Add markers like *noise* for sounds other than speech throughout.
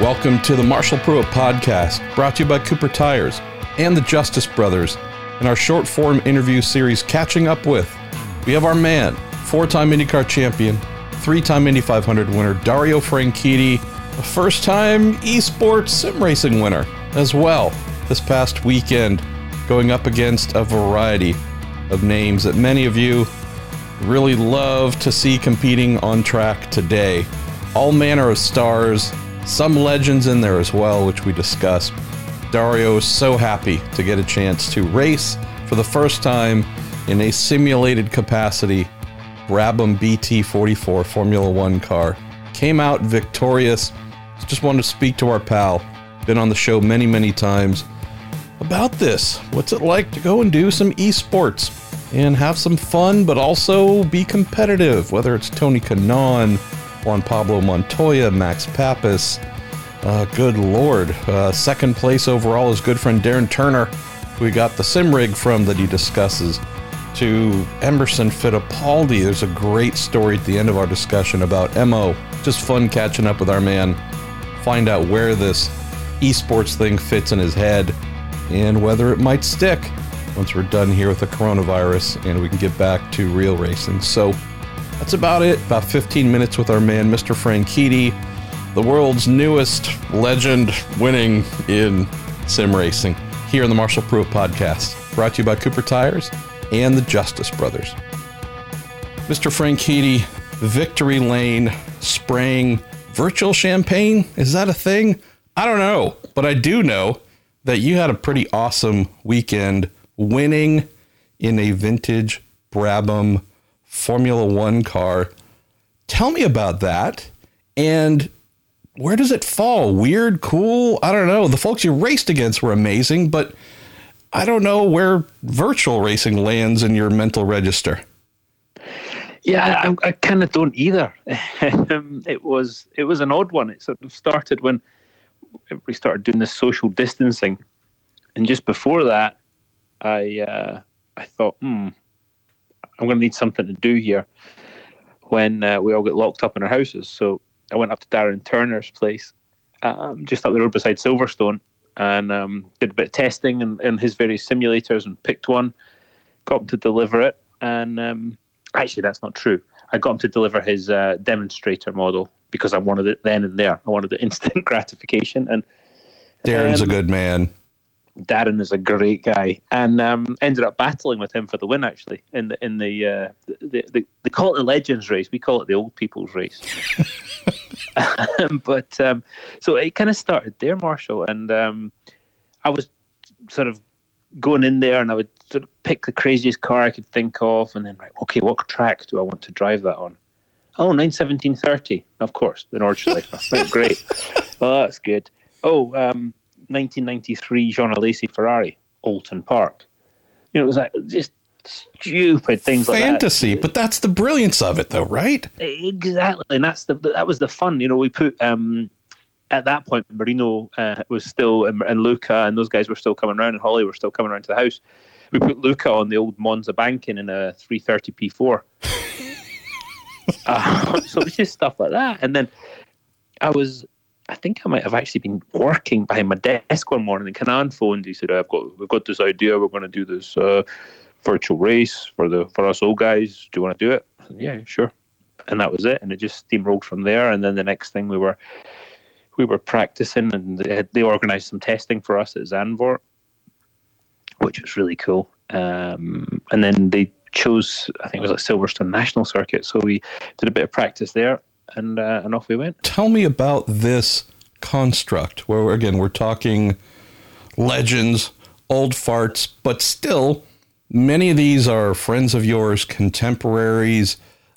Welcome to the Marshall Pruett podcast, brought to you by Cooper Tires and the Justice Brothers. In our short form interview series, Catching Up With, we have our man, four time IndyCar champion, three time Indy 500 winner, Dario Franchitti, a first time esports sim racing winner as well this past weekend, going up against a variety of names that many of you really love to see competing on track today. All manner of stars, some legends in there as well, which we discussed. Dario is so happy to get a chance to race for the first time in a simulated capacity Brabham BT44 Formula One car. Came out victorious. Just wanted to speak to our pal. Been on the show many, many times about this. What's it like to go and do some esports and have some fun, but also be competitive? Whether it's Tony Kanaan, Juan Pablo Montoya, Max Papis. Uh, good lord. Uh, second place overall is good friend Darren Turner, who we got the sim rig from that he discusses. To Emerson Fittipaldi. There's a great story at the end of our discussion about Mo. Just fun catching up with our man. Find out where this esports thing fits in his head and whether it might stick once we're done here with the coronavirus and we can get back to real racing. So that's about it. About 15 minutes with our man, Mr. Franchitti, the world's newest legend winning in sim racing here in the Marshall Pruett podcast. Brought to you by Cooper Tires and the Justice Brothers. Mr. Franchitti, Victory Lane spraying virtual champagne. Is that a thing? I don't know, but I do know that you had a pretty awesome weekend winning in a vintage Brabham Formula One car. Tell me about that. And where does it fall? Weird, cool? I don't know. The folks you raced against were amazing, but I don't know where virtual racing lands in your mental register. Yeah, I, I kind of don't either. *laughs* Um, it was it was an odd one. It sort of started when we started doing this social distancing, and just before that, I uh, I thought, hmm, I'm going to need something to do here when uh, we all get locked up in our houses. So I went up to Darren Turner's place, um, just up the road beside Silverstone, and um, did a bit of testing in, in, his various simulators and picked one, got him to deliver it. And um, actually, that's not true. I got him to deliver his uh, demonstrator model because I wanted it then and there. I wanted the *laughs* instant gratification. And Darren's a um, good man. Darren is a great guy, and um, ended up battling with him for the win. Actually, in the in the, uh, the, the they call it the legends race. We call it the old people's race. *laughs* *laughs* but um, so it kind of started there, Marshall, and um, I was sort of going in there, and I would sort of pick the craziest car I could think of, and then like, okay, what track do I want to drive that on? Oh, 91730, of course, the Nordschleife. Great. *laughs* Oh, that's good. Oh, um, 1993 Jean Alesi Ferrari, Oulton Park. You know, it was like just stupid things Fantasy, like Fantasy, but that's the brilliance of it, though, right? Exactly, and that's the that was the fun. You know, we put um, at that point Marino uh, was still and, and Luca and those guys were still coming around, and Holly were still coming around to the house. We put Luca on the old Monza banking in a 330 P4. *laughs* uh, so it's just stuff like that, and then I was I think I might have actually been working behind my desk one morning, and Kanaan phoned. He said, "I've got we've got this idea. We're going to do this uh, virtual race for the for us old guys. Do you want to do it?" Said, yeah, sure. And that was it. And it just steamrolled from there. And then the next thing we were we were practicing, and they, they organised some testing for us at Zandvoort, which was really cool. Um, and then they chose, I think it was like Silverstone National Circuit. So we did a bit of practice there, and uh, and off we went. Tell me about this construct, where again we're talking legends, old farts, but still many of these are friends of yours, contemporaries,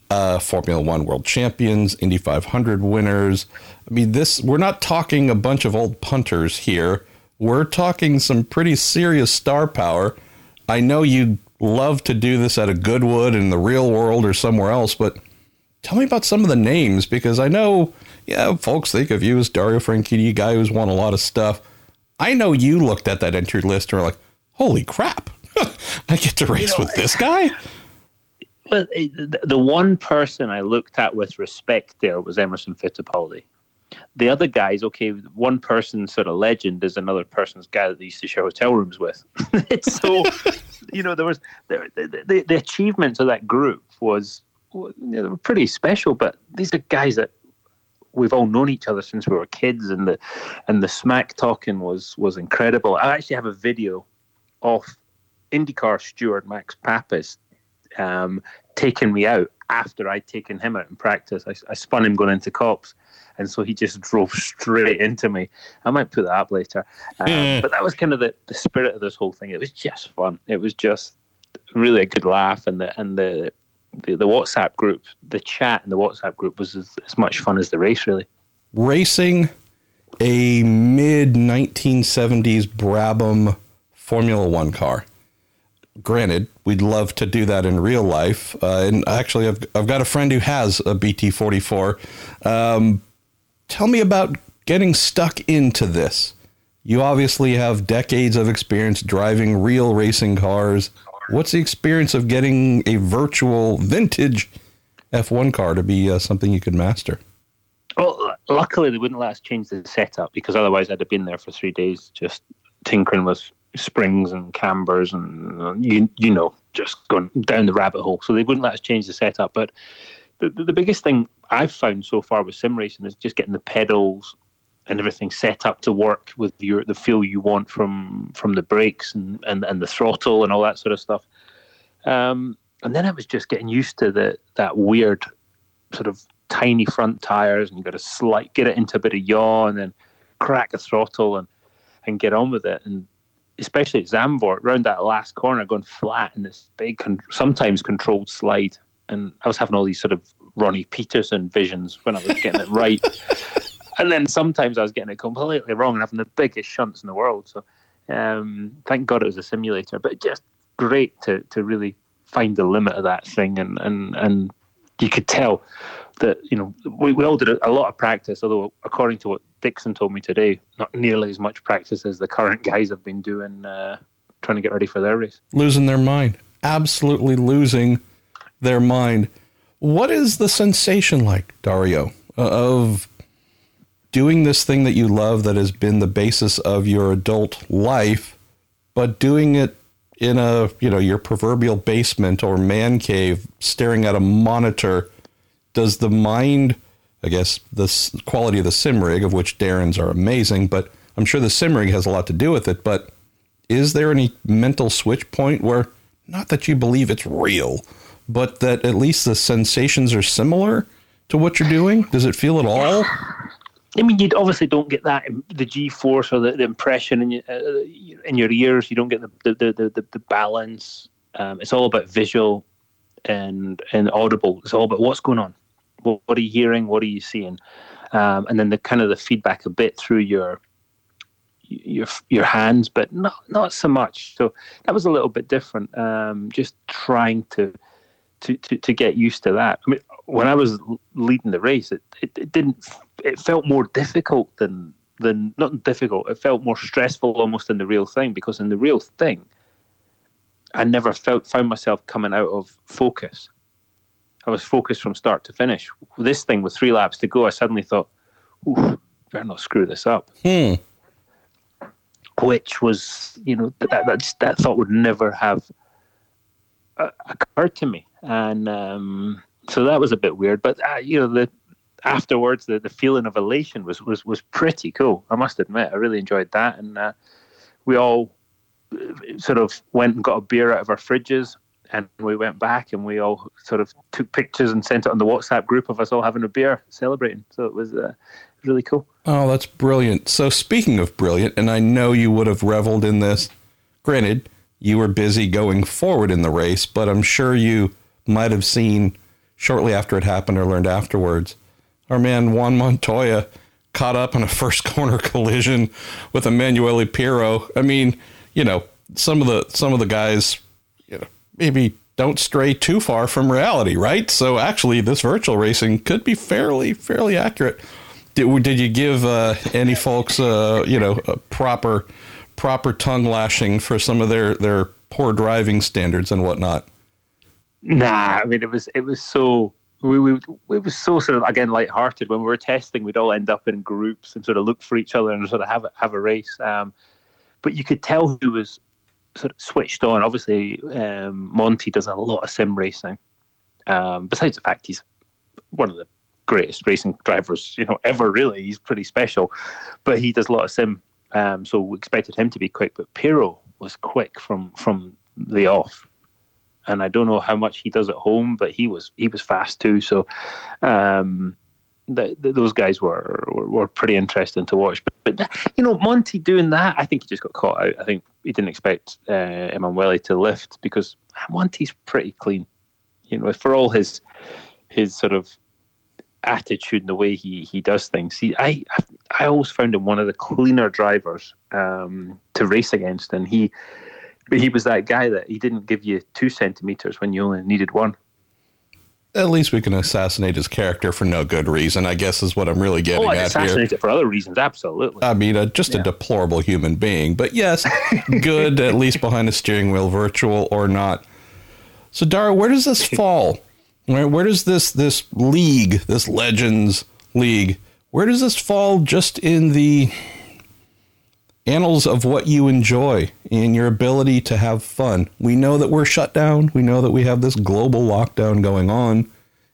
uh, Formula One world champions, Indy 500 winners. I mean, this we're not talking a bunch of old punters here. We're talking some pretty serious star power. I know you'd love to do this at a Goodwood in the real world or somewhere else, but tell me about some of the names because I know, yeah, folks think of you as Dario Franchitti, a guy who's won a lot of stuff. I know you looked at that entry list and were like, holy crap, *laughs* I get to race you know, with this guy. Well, eh, the one person I looked at with respect there was Emerson Fittipaldi. the other guys, okay, one person's sort of legend is another person's guy that they used to share hotel rooms with. *laughs* so, *laughs* you know, there was the, the, the achievements of that group was, you know, they were pretty special. But these are guys that we've all known each other since we were kids, and the and the smack talking was was incredible. I actually have a video of IndyCar steward Max Papis um, taking me out after I'd taken him out in practice. I, I, spun him going into Copse, and so he just *laughs* drove straight into me. I might put that up later. Um. But that was kind of the, the spirit of this whole thing. It was just fun. It was just really a good laugh, and the and the the, the WhatsApp group, the chat in the WhatsApp group was as, as much fun as the race, really. Racing a mid 1970s Brabham Formula One car granted, we'd love to do that in real life. Uh, and actually, I've, I've got a friend who has a BT44. Um, tell me about getting stuck into this. You obviously have decades of experience driving real racing cars. What's the experience of getting a virtual vintage F1 car to be uh, something you could master? Well, luckily they wouldn't let us change the setup because otherwise I'd have been there for three days just tinkering with springs and cambers and you you know just going down the rabbit hole. So they wouldn't let us change the setup. But the, the biggest thing I've found so far with sim racing is just getting the pedals and everything set up to work with your the feel you want from from the brakes and, and, and the throttle and all that sort of stuff. Um, and then I was just getting used to the that weird sort of tiny front tires, and you got to slight get it into a bit of yaw, and then crack the throttle and and get on with it. And especially at Zandvoort, around that last corner, going flat in this big, sometimes controlled slide. And I was having all these sort of Ronnie Peterson visions when I was getting it right. *laughs* and then sometimes I was getting it completely wrong and having the biggest shunts in the world. So um, thank God it was a simulator. But just great to, to really find the limit of that thing. And, and, and you could tell that, you know, we, we all did a lot of practice, although according to what Dixon told me today, not nearly as much practice as the current *laughs* guys have been doing, uh, trying to get ready for their race. Losing their mind, absolutely losing their mind. What is the sensation like, Dario, of doing this thing that you love that has been the basis of your adult life, but doing it in a, you know, your proverbial basement or man cave, staring at a monitor? Does the mind I guess the quality of the sim rig, of which Darren's are amazing, but I'm sure the sim rig has a lot to do with it. But is there any mental switch point where, not that you believe it's real, but that at least the sensations are similar to what you're doing? Does it feel at all? I mean, you obviously don't get that the G force or the, the impression in your, uh, in your ears. You don't get the the the, the, the balance. Um, it's all about visual and and audible. It's all about what's going on what, what are you hearing? What are you seeing? Um, and then the kind of the feedback a bit through your your your hands, but not not so much. So that was a little bit different. Um, just trying to, to to to get used to that. I mean, when I was leading the race, it, it, it didn't. It felt more difficult than than not difficult. It felt more stressful almost than the real thing because in the real thing, I never felt found myself coming out of focus. I was focused from start to finish. This thing with three laps to go, I suddenly thought, "Ooh, better not screw this up." Hmm. Which was, you know, that that, that thought would never have uh, occurred to me, and um, so that was a bit weird. But uh, you know, the afterwards, the, the feeling of elation was was was pretty cool. I must admit, I really enjoyed that, and uh, we all uh, sort of went and got a beer out of our fridges and we went back and we all sort of took pictures and sent it on the WhatsApp group of us all having a beer celebrating. So it was uh, really cool. Oh, that's brilliant. So speaking of brilliant, and I know you would have reveled in this. Granted, you were busy going forward in the race, but I'm sure you might have seen shortly after it happened or learned afterwards. Our man Juan Montoya caught up in a *laughs* first corner collision with Emanuele Pirro. I mean, you know, some of the some of the guys, you know, maybe don't stray too far from reality, right? So actually, this virtual racing could be fairly fairly accurate. Did, did you give uh, any folks, uh, you know, a proper proper tongue lashing for some of their their poor driving standards and whatnot? Nah, I mean it was it was so we, we we was so sort of again light-hearted when we were testing. We'd all end up in groups and sort of look for each other and sort of have a, have a race. Um, but you could tell who was sort of switched on. Obviously, um, Monty does a lot of sim racing. Um, besides the fact he's one of the greatest racing drivers you know ever. Really, he's pretty special. But he does a lot of sim, um, so we expected him to be quick. But Pirro was quick from from the off and I don't know how much he does at home, but he was he was fast too. So um, the, the, those guys were, were, were pretty interesting to watch. But, but, you know, Monty doing that, I think he just got caught out. I think he didn't expect uh, Emanuele to lift because Monty's pretty clean. You know, for all his his sort of attitude and the way he he does things. He, I I always found him one of the cleaner drivers um, to race against, and he but he was that guy that he didn't give you two centimeters when you only needed one. At least we can assassinate his character for no good reason. I guess is what I'm really getting oh, at assassinate here. it for other reasons, absolutely. I mean, uh, just yeah. a deplorable human being, but yes, *laughs* good at least behind the steering wheel, virtual or not. So, Dara, where does this fall? Where, where does this this league, this Legends league, where does this fall? Just in the annals of what you enjoy and your ability to have fun. We know that we're shut down. We know that we have this global lockdown going on.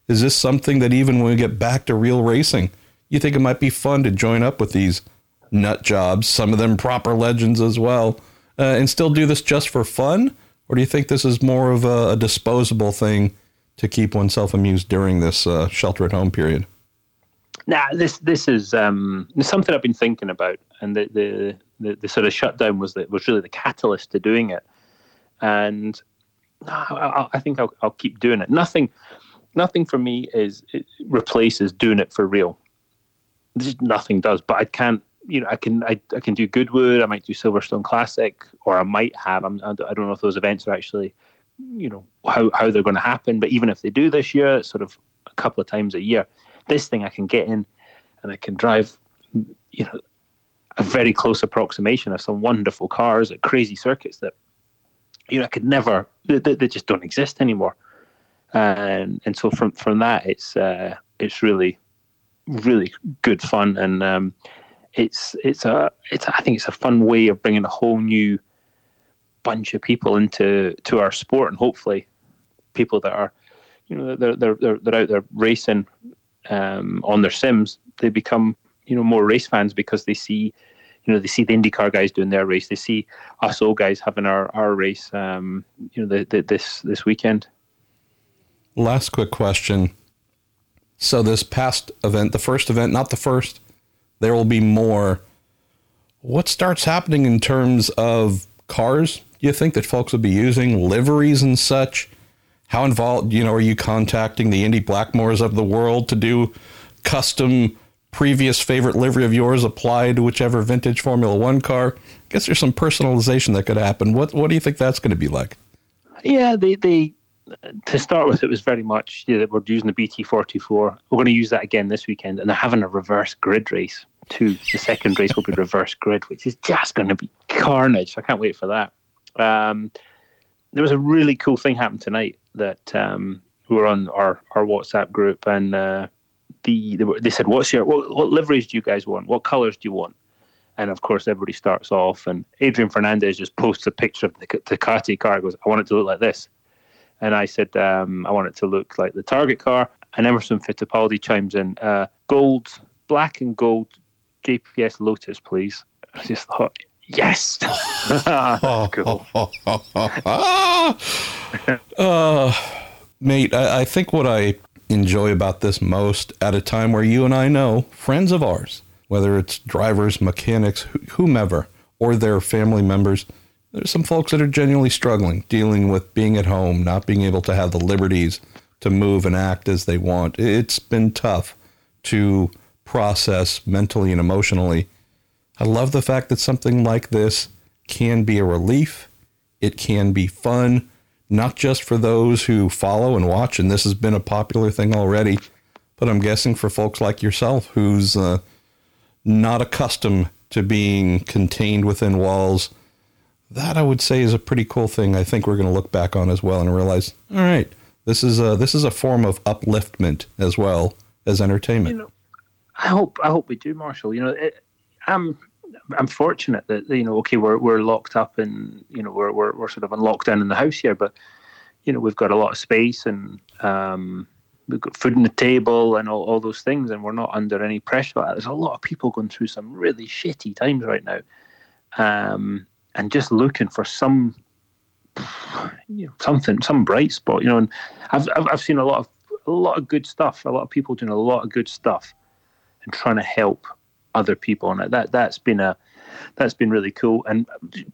Is this something that even when we get back to real racing, you think it might be fun to join up with these nut jobs, some of them proper legends as well, uh, and still do this just for fun? Or do you think this is more of a, a disposable thing to keep oneself amused during this uh, shelter at home period? Nah, this this is um, something I've been thinking about, and the, the the, the sort of shutdown was that was really the catalyst to doing it. And I, I think I'll, I'll keep doing it. Nothing, nothing for me is replaces doing it for real. Just nothing does. But I can't. You know, I can I, I can do Goodwood. I might do Silverstone Classic, or I might have. I'm, I don't know if those events are actually, you know, how how they're going to happen. But even if they do this year, it's sort of a couple of times a year. This thing I can get in, and I can drive. You know, a very close approximation of some wonderful cars at crazy circuits that you know I could never they, they just don't exist anymore. And and so from from that it's uh, it's really really good fun and um, it's it's a it's I think it's a fun way of bringing a whole new bunch of people into to our sport and hopefully people that are you know they're they're they're, they're out there racing um, on their sims they become you know more race fans because they see you know they see the IndyCar guys doing their race. They see us old guys having our our race. Um, you know, the, the, this this weekend. Last quick question. So this past event, the first event, not the first, there will be more. What starts happening in terms of cars? Do you think that folks will be using liveries and such? How involved, you know, are you contacting the Andy Blackmores of the world to do custom previous favorite livery of yours applied to whichever vintage Formula One car. I guess there's some personalization that could happen. What what do you think that's going to be like? Yeah, they they to start with, it was very much yeah, we're using the BT44. We're going to use that again this weekend, and they're having a reverse grid race too. The second race will be reverse grid, which is just going to be carnage. I can't wait for that. Um, there was a really cool thing happened tonight that um, we were on our, our WhatsApp group, and uh, the they, were, they said, "What's your what, what liveries do you guys want? What colours do you want?" And of course, everybody starts off, and Adrian Fernandez just posts a picture of the Tecate car. Goes, "I want it to look like this," and I said, um, "I want it to look like the Target car." And Emerson Fittipaldi chimes in, uh, "Gold, black and gold, JPS Lotus, please." *laughs* I just thought, yes, *laughs* cool. *laughs* uh, mate, I, I think what I enjoy about this most at a time where you and I know friends of ours, whether it's drivers, mechanics, whomever, or their family members, there's some folks that are genuinely struggling, dealing with being at home, not being able to have the liberties to move and act as they want. It's been tough to process mentally and emotionally. I love the fact that something like this can be a relief. It can be fun not just for those who follow and watch, and this has been a popular thing already, but I'm guessing for folks like yourself who's uh, not accustomed to being contained within walls. That I would say is a pretty cool thing. I think we're going to look back on as well and realize, all right, This is a this is a form of upliftment as well as entertainment. You know, I hope I hope we do, Marshall. You know, it, I'm I'm fortunate that you know, okay, we're we're locked up and you know we're we're we're sort of locked down in the house here, but you know we've got a lot of space and um, we've got food on the table and all, all those things, and we're not under any pressure. There's a lot of people going through some really shitty times right now, um, and just looking for some you know, something, some bright spot, you know. And I've, I've I've seen a lot of a lot of good stuff. A lot of people doing a lot of good stuff and trying to help other people, and that that's been a that's been really cool. And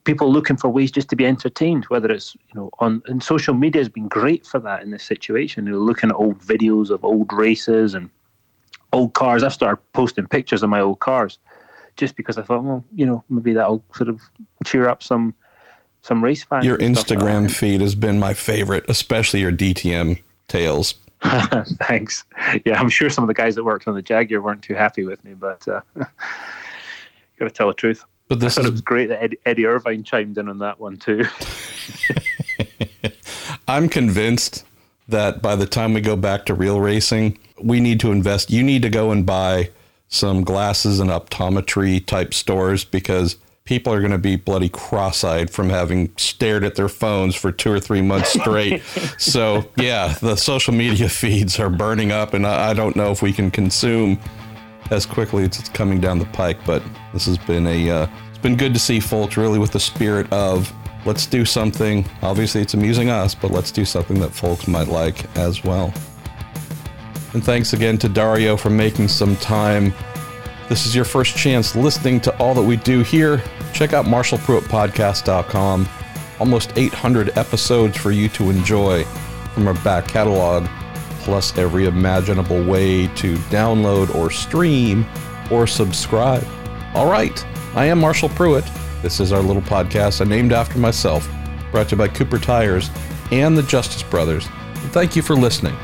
people looking for ways just to be entertained, whether it's you know on and social media has been great for that in this situation. You know, looking at old videos of old races and old cars. I've started posting pictures of my old cars just because I thought, well, you know, maybe that'll sort of cheer up some some race fans. Your Instagram like feed has been my favorite, especially your DTM tales. *laughs* Thanks. Yeah, I'm sure some of the guys that worked on the Jaguar weren't too happy with me, but uh, *laughs* got to tell the truth. But this I thought is... it was great that Eddie, Eddie Irvine chimed in on that one too. *laughs* I'm convinced that by the time we go back to real racing, we need to invest. You need to go and buy some glasses and optometry type stores because people are going to be bloody cross-eyed from having stared at their phones for two or three months straight. *laughs* so yeah, the social media feeds are burning up, and I, I don't know if we can consume as quickly as it's coming down the pike. But this has been a uh, it's been good to see folks really with the spirit of let's do something. Obviously, it's amusing us, but let's do something that folks might like as well. And thanks again to Dario for making some time this is your first chance listening to all that we do here, check out MarshallPruettPodcast.com. Almost 800 episodes for you to enjoy from our back catalog, plus every imaginable way to download or stream or subscribe. All right, I am Marshall Pruett. This is our little podcast I named after myself, brought to you by Cooper Tires and the Justice Brothers. Thank you for listening.